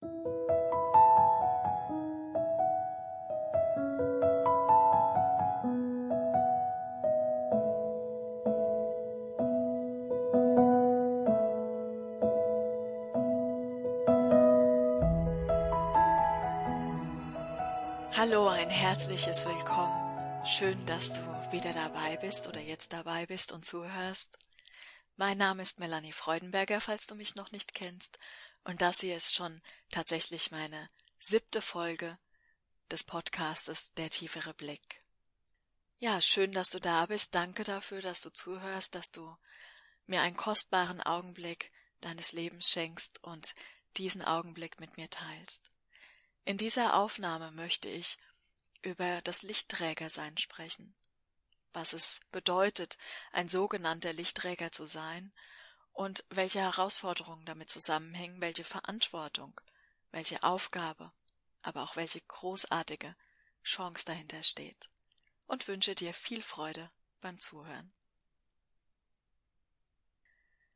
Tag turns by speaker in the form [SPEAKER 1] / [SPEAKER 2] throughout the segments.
[SPEAKER 1] Hallo, ein herzliches Willkommen. Schön, dass du wieder dabei bist oder jetzt dabei bist und zuhörst. Mein Name ist Melanie Freudenberger, falls du mich noch nicht kennst, und das hier ist schon tatsächlich meine siebte Folge des Podcastes Der tiefere Blick. Ja, schön, dass du da bist. Danke dafür, dass du zuhörst, dass du mir einen kostbaren Augenblick deines Lebens schenkst und diesen Augenblick mit mir teilst. In dieser Aufnahme möchte ich über das Lichtträgersein sprechen, was es bedeutet, ein sogenannter Lichtträger zu sein und welche Herausforderungen damit zusammenhängen, welche Verantwortung, welche Aufgabe, aber auch welche großartige Chance dahinter steht. Und wünsche dir viel Freude beim Zuhören.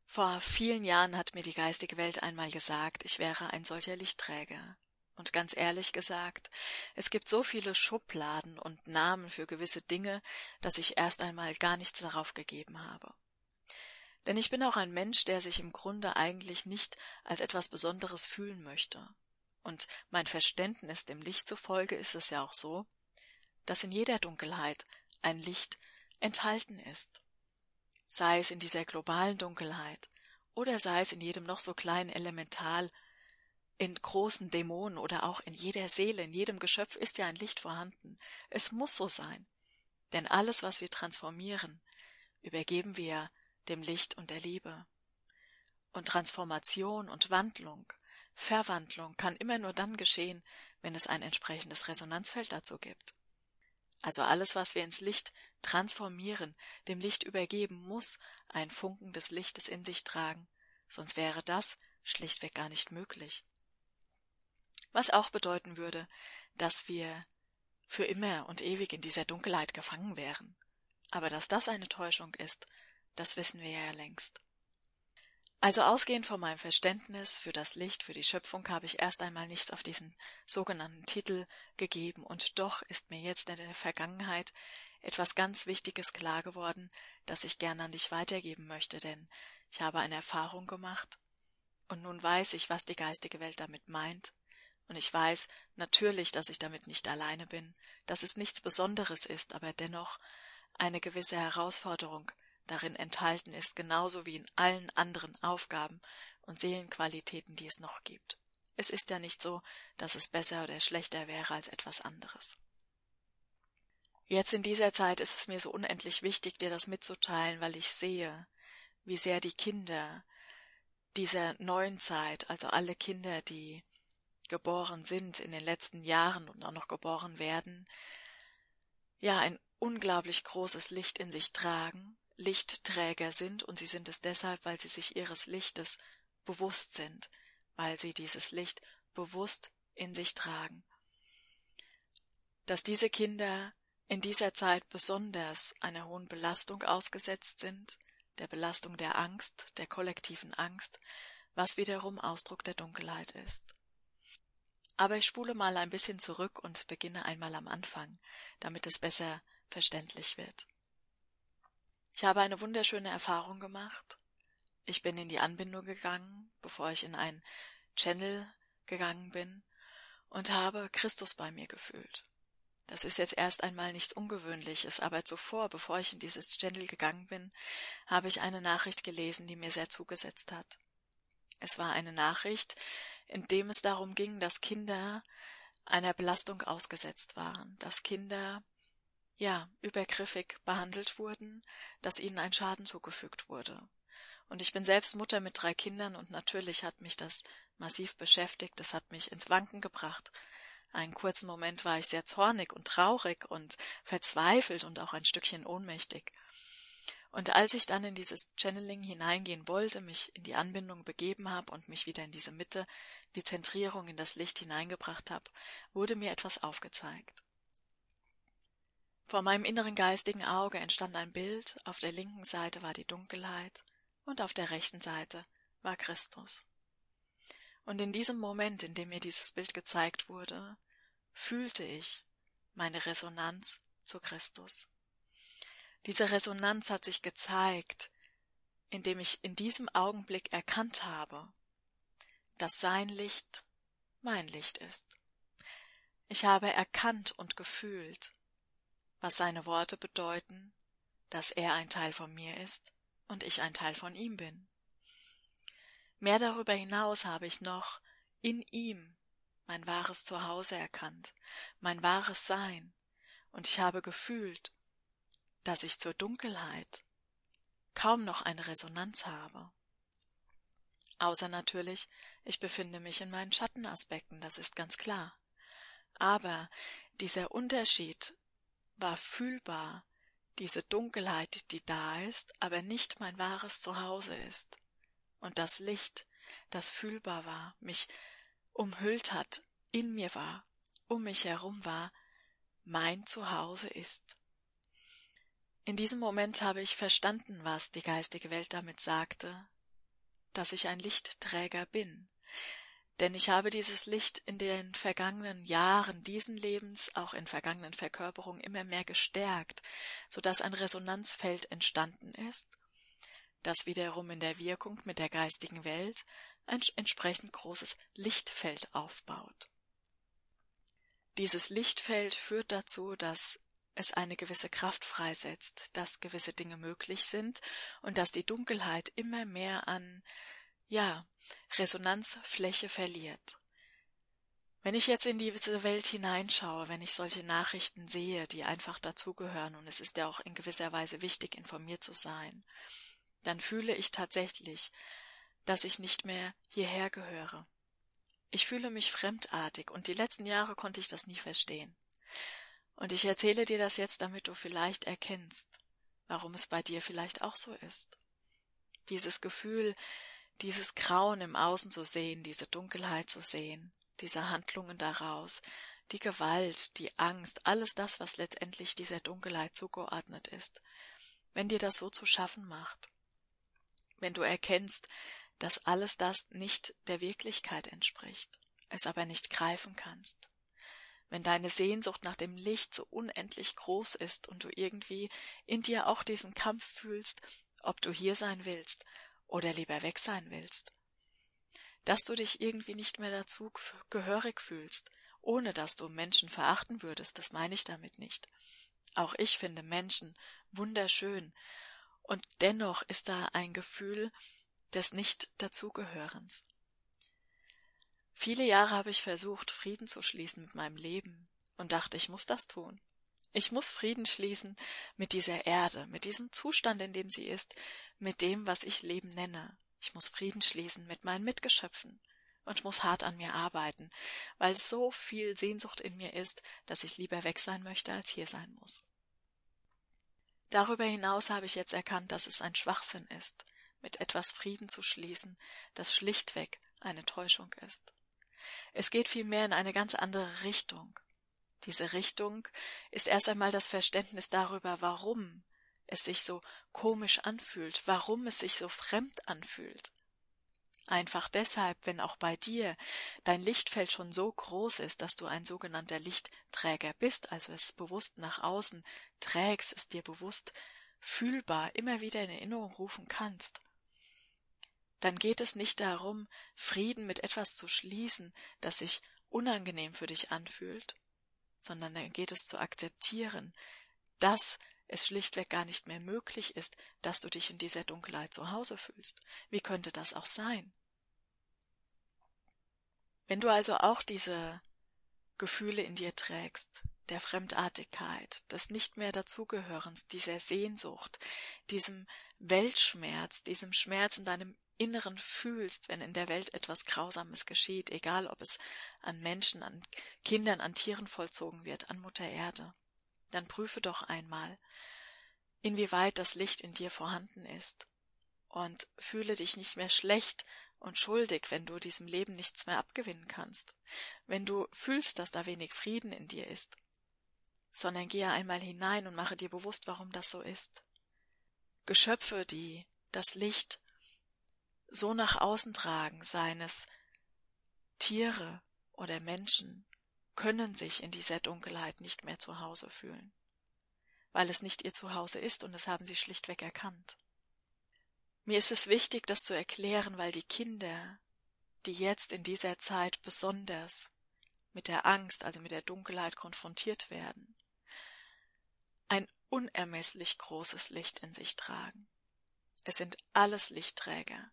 [SPEAKER 1] Vor vielen Jahren hat mir die geistige Welt einmal gesagt, ich wäre ein solcher Lichtträger, und ganz ehrlich gesagt, es gibt so viele Schubladen und Namen für gewisse Dinge, dass ich erst einmal gar nichts darauf gegeben habe. Denn ich bin auch ein Mensch, der sich im Grunde eigentlich nicht als etwas Besonderes fühlen möchte. Und mein Verständnis dem Licht zufolge ist es ja auch so, dass in jeder Dunkelheit ein Licht enthalten ist. Sei es in dieser globalen Dunkelheit oder sei es in jedem noch so kleinen Elemental in großen Dämonen oder auch in jeder Seele, in jedem Geschöpf ist ja ein Licht vorhanden. Es muss so sein. Denn alles, was wir transformieren, übergeben wir dem Licht und der Liebe. Und Transformation und Wandlung, Verwandlung kann immer nur dann geschehen, wenn es ein entsprechendes Resonanzfeld dazu gibt. Also alles, was wir ins Licht transformieren, dem Licht übergeben, muss ein Funken des Lichtes in sich tragen, sonst wäre das schlichtweg gar nicht möglich was auch bedeuten würde, dass wir für immer und ewig in dieser Dunkelheit gefangen wären. Aber dass das eine Täuschung ist, das wissen wir ja längst. Also ausgehend von meinem Verständnis für das Licht, für die Schöpfung, habe ich erst einmal nichts auf diesen sogenannten Titel gegeben, und doch ist mir jetzt in der Vergangenheit etwas ganz Wichtiges klar geworden, das ich gern an dich weitergeben möchte, denn ich habe eine Erfahrung gemacht, und nun weiß ich, was die geistige Welt damit meint, und ich weiß natürlich, dass ich damit nicht alleine bin, dass es nichts Besonderes ist, aber dennoch eine gewisse Herausforderung darin enthalten ist, genauso wie in allen anderen Aufgaben und Seelenqualitäten, die es noch gibt. Es ist ja nicht so, dass es besser oder schlechter wäre als etwas anderes. Jetzt in dieser Zeit ist es mir so unendlich wichtig, dir das mitzuteilen, weil ich sehe, wie sehr die Kinder dieser neuen Zeit, also alle Kinder, die geboren sind in den letzten Jahren und auch noch geboren werden, ja ein unglaublich großes Licht in sich tragen, Lichtträger sind, und sie sind es deshalb, weil sie sich ihres Lichtes bewusst sind, weil sie dieses Licht bewusst in sich tragen. Dass diese Kinder in dieser Zeit besonders einer hohen Belastung ausgesetzt sind, der Belastung der Angst, der kollektiven Angst, was wiederum Ausdruck der Dunkelheit ist. Aber ich spule mal ein bisschen zurück und beginne einmal am Anfang, damit es besser verständlich wird. Ich habe eine wunderschöne Erfahrung gemacht. Ich bin in die Anbindung gegangen, bevor ich in ein Channel gegangen bin, und habe Christus bei mir gefühlt. Das ist jetzt erst einmal nichts Ungewöhnliches, aber zuvor, bevor ich in dieses Channel gegangen bin, habe ich eine Nachricht gelesen, die mir sehr zugesetzt hat. Es war eine Nachricht, in dem es darum ging, dass Kinder einer Belastung ausgesetzt waren, dass Kinder ja übergriffig behandelt wurden, dass ihnen ein Schaden zugefügt wurde. Und ich bin selbst Mutter mit drei Kindern und natürlich hat mich das massiv beschäftigt, es hat mich ins Wanken gebracht. Einen kurzen Moment war ich sehr zornig und traurig und verzweifelt und auch ein Stückchen ohnmächtig. Und als ich dann in dieses Channeling hineingehen wollte, mich in die Anbindung begeben habe und mich wieder in diese Mitte, die Zentrierung in das Licht hineingebracht habe, wurde mir etwas aufgezeigt. Vor meinem inneren geistigen Auge entstand ein Bild, auf der linken Seite war die Dunkelheit und auf der rechten Seite war Christus. Und in diesem Moment, in dem mir dieses Bild gezeigt wurde, fühlte ich meine Resonanz zu Christus. Diese Resonanz hat sich gezeigt, indem ich in diesem Augenblick erkannt habe, dass sein Licht mein Licht ist. Ich habe erkannt und gefühlt, was seine Worte bedeuten, dass er ein Teil von mir ist und ich ein Teil von ihm bin. Mehr darüber hinaus habe ich noch in ihm mein wahres Zuhause erkannt, mein wahres Sein, und ich habe gefühlt, dass ich zur Dunkelheit kaum noch eine Resonanz habe. Außer natürlich, ich befinde mich in meinen Schattenaspekten, das ist ganz klar. Aber dieser Unterschied war fühlbar, diese Dunkelheit, die da ist, aber nicht mein wahres Zuhause ist. Und das Licht, das fühlbar war, mich umhüllt hat, in mir war, um mich herum war, mein Zuhause ist. In diesem Moment habe ich verstanden, was die geistige Welt damit sagte, dass ich ein Lichtträger bin, denn ich habe dieses Licht in den vergangenen Jahren diesen Lebens, auch in vergangenen Verkörperungen, immer mehr gestärkt, so dass ein Resonanzfeld entstanden ist, das wiederum in der Wirkung mit der geistigen Welt ein entsprechend großes Lichtfeld aufbaut. Dieses Lichtfeld führt dazu, dass es eine gewisse Kraft freisetzt, dass gewisse Dinge möglich sind und dass die Dunkelheit immer mehr an, ja, Resonanzfläche verliert. Wenn ich jetzt in diese Welt hineinschaue, wenn ich solche Nachrichten sehe, die einfach dazugehören, und es ist ja auch in gewisser Weise wichtig, informiert zu sein, dann fühle ich tatsächlich, dass ich nicht mehr hierher gehöre. Ich fühle mich fremdartig, und die letzten Jahre konnte ich das nie verstehen. Und ich erzähle dir das jetzt, damit du vielleicht erkennst, warum es bei dir vielleicht auch so ist. Dieses Gefühl, dieses Grauen im Außen zu sehen, diese Dunkelheit zu sehen, diese Handlungen daraus, die Gewalt, die Angst, alles das, was letztendlich dieser Dunkelheit zugeordnet ist, wenn dir das so zu schaffen macht, wenn du erkennst, dass alles das nicht der Wirklichkeit entspricht, es aber nicht greifen kannst, wenn deine Sehnsucht nach dem Licht so unendlich groß ist und du irgendwie in dir auch diesen Kampf fühlst, ob du hier sein willst oder lieber weg sein willst, dass du dich irgendwie nicht mehr dazu gehörig fühlst, ohne dass du Menschen verachten würdest, das meine ich damit nicht. Auch ich finde Menschen wunderschön, und dennoch ist da ein Gefühl des Nicht-Dazugehörens. Viele Jahre habe ich versucht, Frieden zu schließen mit meinem Leben und dachte, ich muss das tun. Ich muss Frieden schließen mit dieser Erde, mit diesem Zustand, in dem sie ist, mit dem, was ich Leben nenne. Ich muss Frieden schließen mit meinen Mitgeschöpfen und muss hart an mir arbeiten, weil so viel Sehnsucht in mir ist, dass ich lieber weg sein möchte, als hier sein muss. Darüber hinaus habe ich jetzt erkannt, dass es ein Schwachsinn ist, mit etwas Frieden zu schließen, das schlichtweg eine Täuschung ist. Es geht vielmehr in eine ganz andere Richtung. Diese Richtung ist erst einmal das Verständnis darüber, warum es sich so komisch anfühlt, warum es sich so fremd anfühlt. Einfach deshalb, wenn auch bei dir dein Lichtfeld schon so groß ist, dass du ein sogenannter Lichtträger bist, also es bewusst nach außen trägst, es dir bewusst fühlbar immer wieder in Erinnerung rufen kannst, dann geht es nicht darum, Frieden mit etwas zu schließen, das sich unangenehm für dich anfühlt, sondern dann geht es zu akzeptieren, dass es schlichtweg gar nicht mehr möglich ist, dass du dich in dieser Dunkelheit zu Hause fühlst. Wie könnte das auch sein? Wenn du also auch diese Gefühle in dir trägst, der Fremdartigkeit, des nicht mehr dazugehörens, dieser Sehnsucht, diesem Weltschmerz, diesem Schmerz in deinem Inneren fühlst, wenn in der Welt etwas Grausames geschieht, egal ob es an Menschen, an Kindern, an Tieren vollzogen wird, an Mutter Erde, dann prüfe doch einmal, inwieweit das Licht in dir vorhanden ist, und fühle dich nicht mehr schlecht und schuldig, wenn du diesem Leben nichts mehr abgewinnen kannst, wenn du fühlst, dass da wenig Frieden in dir ist, sondern gehe einmal hinein und mache dir bewusst, warum das so ist. Geschöpfe, die das Licht so nach außen tragen seines Tiere oder Menschen können sich in dieser Dunkelheit nicht mehr zu Hause fühlen, weil es nicht ihr Zuhause ist und das haben sie schlichtweg erkannt. Mir ist es wichtig, das zu erklären, weil die Kinder, die jetzt in dieser Zeit besonders mit der Angst, also mit der Dunkelheit konfrontiert werden, ein unermesslich großes Licht in sich tragen. Es sind alles Lichtträger,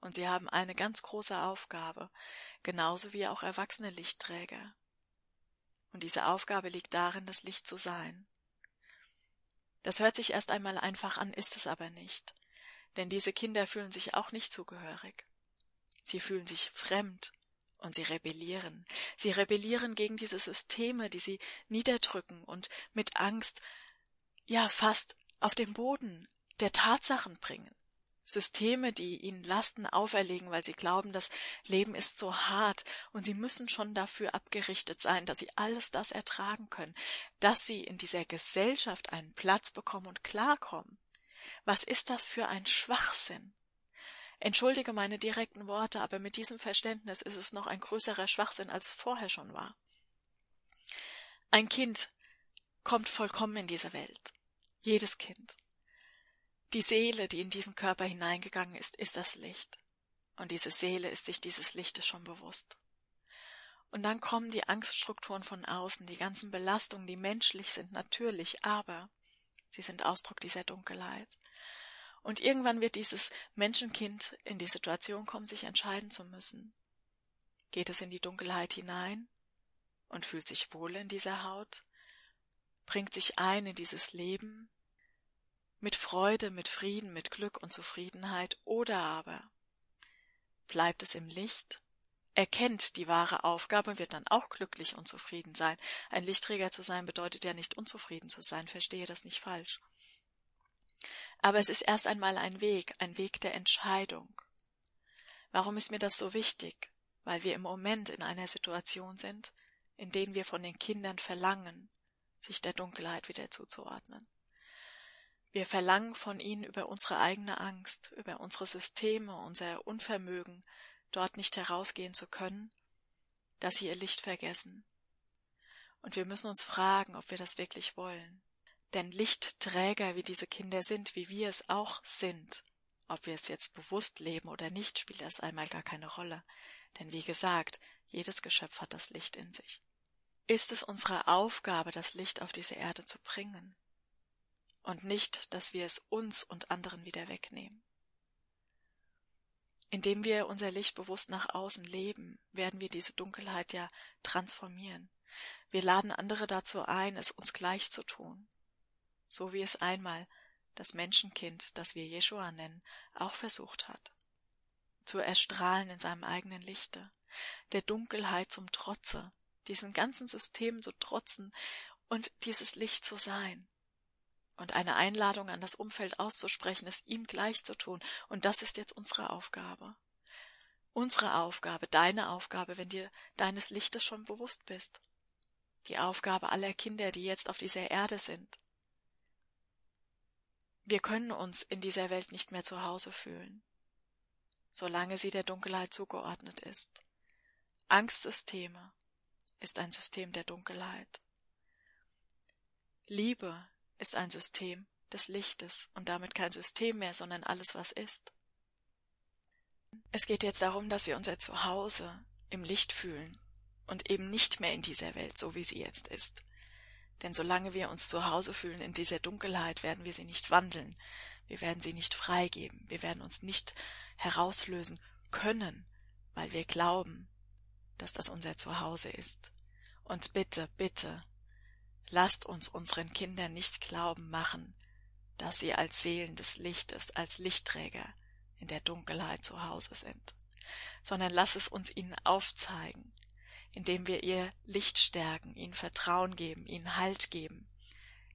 [SPEAKER 1] und sie haben eine ganz große Aufgabe, genauso wie auch erwachsene Lichtträger. Und diese Aufgabe liegt darin, das Licht zu sein. Das hört sich erst einmal einfach an, ist es aber nicht. Denn diese Kinder fühlen sich auch nicht zugehörig. Sie fühlen sich fremd und sie rebellieren. Sie rebellieren gegen diese Systeme, die sie niederdrücken und mit Angst, ja fast auf den Boden der Tatsachen bringen. Systeme, die ihnen Lasten auferlegen, weil sie glauben, das Leben ist so hart und sie müssen schon dafür abgerichtet sein, dass sie alles das ertragen können, dass sie in dieser Gesellschaft einen Platz bekommen und klarkommen. Was ist das für ein Schwachsinn? Entschuldige meine direkten Worte, aber mit diesem Verständnis ist es noch ein größerer Schwachsinn, als vorher schon war. Ein Kind kommt vollkommen in diese Welt. Jedes Kind. Die Seele, die in diesen Körper hineingegangen ist, ist das Licht. Und diese Seele ist sich dieses Lichtes schon bewusst. Und dann kommen die Angststrukturen von außen, die ganzen Belastungen, die menschlich sind, natürlich, aber sie sind Ausdruck dieser Dunkelheit. Und irgendwann wird dieses Menschenkind in die Situation kommen, sich entscheiden zu müssen. Geht es in die Dunkelheit hinein und fühlt sich wohl in dieser Haut, bringt sich ein in dieses Leben, mit Freude, mit Frieden, mit Glück und Zufriedenheit, oder aber bleibt es im Licht, erkennt die wahre Aufgabe und wird dann auch glücklich und zufrieden sein. Ein Lichtträger zu sein bedeutet ja nicht unzufrieden zu sein, verstehe das nicht falsch. Aber es ist erst einmal ein Weg, ein Weg der Entscheidung. Warum ist mir das so wichtig? Weil wir im Moment in einer Situation sind, in denen wir von den Kindern verlangen, sich der Dunkelheit wieder zuzuordnen. Wir verlangen von ihnen über unsere eigene Angst, über unsere Systeme, unser Unvermögen, dort nicht herausgehen zu können, dass sie ihr Licht vergessen. Und wir müssen uns fragen, ob wir das wirklich wollen. Denn Lichtträger, wie diese Kinder sind, wie wir es auch sind, ob wir es jetzt bewusst leben oder nicht, spielt erst einmal gar keine Rolle. Denn wie gesagt, jedes Geschöpf hat das Licht in sich. Ist es unsere Aufgabe, das Licht auf diese Erde zu bringen? Und nicht, dass wir es uns und anderen wieder wegnehmen. Indem wir unser Licht bewusst nach außen leben, werden wir diese Dunkelheit ja transformieren. Wir laden andere dazu ein, es uns gleich zu tun, so wie es einmal das Menschenkind, das wir Jeshua nennen, auch versucht hat, zu erstrahlen in seinem eigenen Lichte, der Dunkelheit zum Trotze, diesen ganzen Systemen zu trotzen und dieses Licht zu sein, und eine Einladung an das Umfeld auszusprechen, es ihm gleich zu tun. Und das ist jetzt unsere Aufgabe. Unsere Aufgabe, deine Aufgabe, wenn dir deines Lichtes schon bewusst bist. Die Aufgabe aller Kinder, die jetzt auf dieser Erde sind. Wir können uns in dieser Welt nicht mehr zu Hause fühlen, solange sie der Dunkelheit zugeordnet ist. Angstsysteme ist ein System der Dunkelheit. Liebe ist ein System des Lichtes und damit kein System mehr, sondern alles, was ist. Es geht jetzt darum, dass wir unser Zuhause im Licht fühlen und eben nicht mehr in dieser Welt, so wie sie jetzt ist. Denn solange wir uns zu Hause fühlen in dieser Dunkelheit, werden wir sie nicht wandeln, wir werden sie nicht freigeben, wir werden uns nicht herauslösen können, weil wir glauben, dass das unser Zuhause ist. Und bitte, bitte, Lasst uns unseren Kindern nicht glauben machen, dass sie als Seelen des Lichtes, als Lichtträger in der Dunkelheit zu Hause sind, sondern lass es uns ihnen aufzeigen, indem wir ihr Licht stärken, ihnen Vertrauen geben, ihnen Halt geben,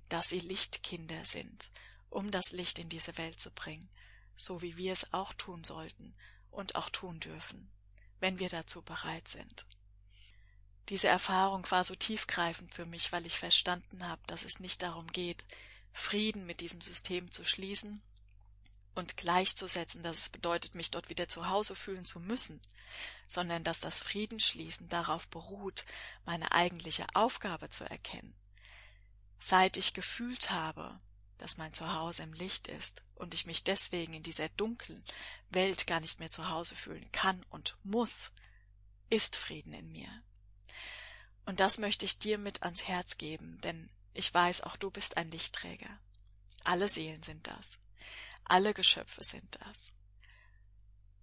[SPEAKER 1] dass sie Lichtkinder sind, um das Licht in diese Welt zu bringen, so wie wir es auch tun sollten und auch tun dürfen, wenn wir dazu bereit sind. Diese Erfahrung war so tiefgreifend für mich, weil ich verstanden habe, dass es nicht darum geht, Frieden mit diesem System zu schließen und gleichzusetzen, dass es bedeutet, mich dort wieder zu Hause fühlen zu müssen, sondern dass das Friedensschließen darauf beruht, meine eigentliche Aufgabe zu erkennen. Seit ich gefühlt habe, dass mein Zuhause im Licht ist und ich mich deswegen in dieser dunklen Welt gar nicht mehr zu Hause fühlen kann und muss, ist Frieden in mir. Und das möchte ich dir mit ans Herz geben, denn ich weiß, auch du bist ein Lichtträger. Alle Seelen sind das. Alle Geschöpfe sind das.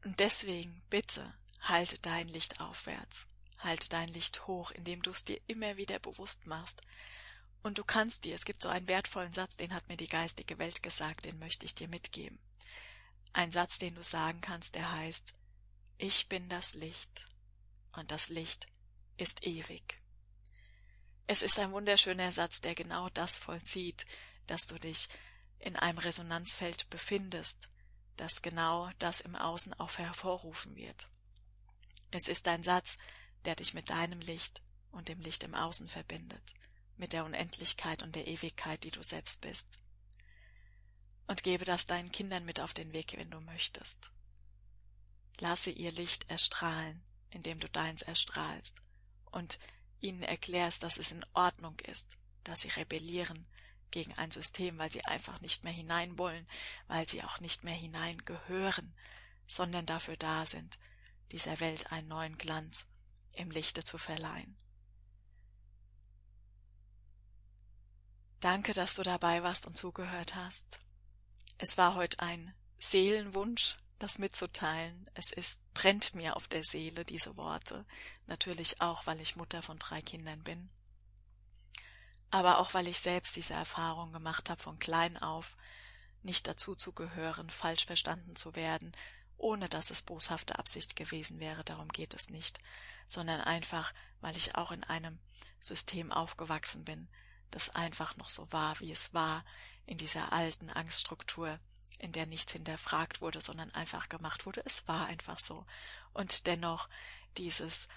[SPEAKER 1] Und deswegen bitte halte dein Licht aufwärts, halte dein Licht hoch, indem du es dir immer wieder bewusst machst. Und du kannst dir, es gibt so einen wertvollen Satz, den hat mir die geistige Welt gesagt, den möchte ich dir mitgeben. Ein Satz, den du sagen kannst, der heißt, ich bin das Licht und das Licht ist ewig. Es ist ein wunderschöner Satz, der genau das vollzieht, dass du dich in einem Resonanzfeld befindest, das genau das im Außen auch hervorrufen wird. Es ist ein Satz, der dich mit deinem Licht und dem Licht im Außen verbindet, mit der Unendlichkeit und der Ewigkeit, die du selbst bist. Und gebe das deinen Kindern mit auf den Weg, wenn du möchtest. Lasse ihr Licht erstrahlen, indem du deins erstrahlst, und ihnen erklärst, dass es in Ordnung ist, dass sie rebellieren, gegen ein System, weil sie einfach nicht mehr hinein wollen, weil sie auch nicht mehr hineingehören, sondern dafür da sind, dieser Welt einen neuen Glanz im Lichte zu verleihen. Danke, dass du dabei warst und zugehört hast. Es war heute ein Seelenwunsch, das mitzuteilen. Es ist, brennt mir auf der Seele, diese Worte. Natürlich auch, weil ich Mutter von drei Kindern bin aber auch weil ich selbst diese Erfahrung gemacht habe, von klein auf nicht dazu zu gehören, falsch verstanden zu werden, ohne dass es boshafte Absicht gewesen wäre, darum geht es nicht, sondern einfach, weil ich auch in einem System aufgewachsen bin, das einfach noch so war, wie es war, in dieser alten Angststruktur, in der nichts hinterfragt wurde, sondern einfach gemacht wurde. Es war einfach so. Und dennoch dieses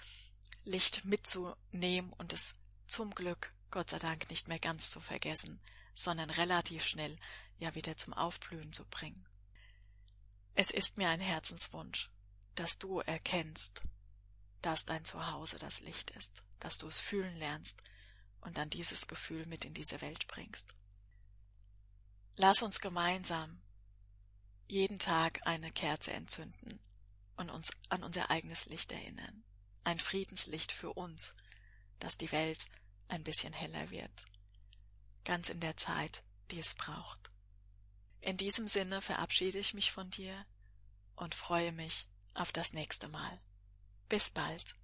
[SPEAKER 1] Licht mitzunehmen und es zum Glück Gott sei Dank nicht mehr ganz zu vergessen, sondern relativ schnell ja wieder zum Aufblühen zu bringen. Es ist mir ein Herzenswunsch, dass du erkennst, dass dein Zuhause das Licht ist, dass du es fühlen lernst und dann dieses Gefühl mit in diese Welt bringst. Lass uns gemeinsam jeden Tag eine Kerze entzünden und uns an unser eigenes Licht erinnern. Ein Friedenslicht für uns, dass die Welt ein bisschen heller wird. Ganz in der Zeit, die es braucht. In diesem Sinne verabschiede ich mich von dir und freue mich auf das nächste Mal. Bis bald.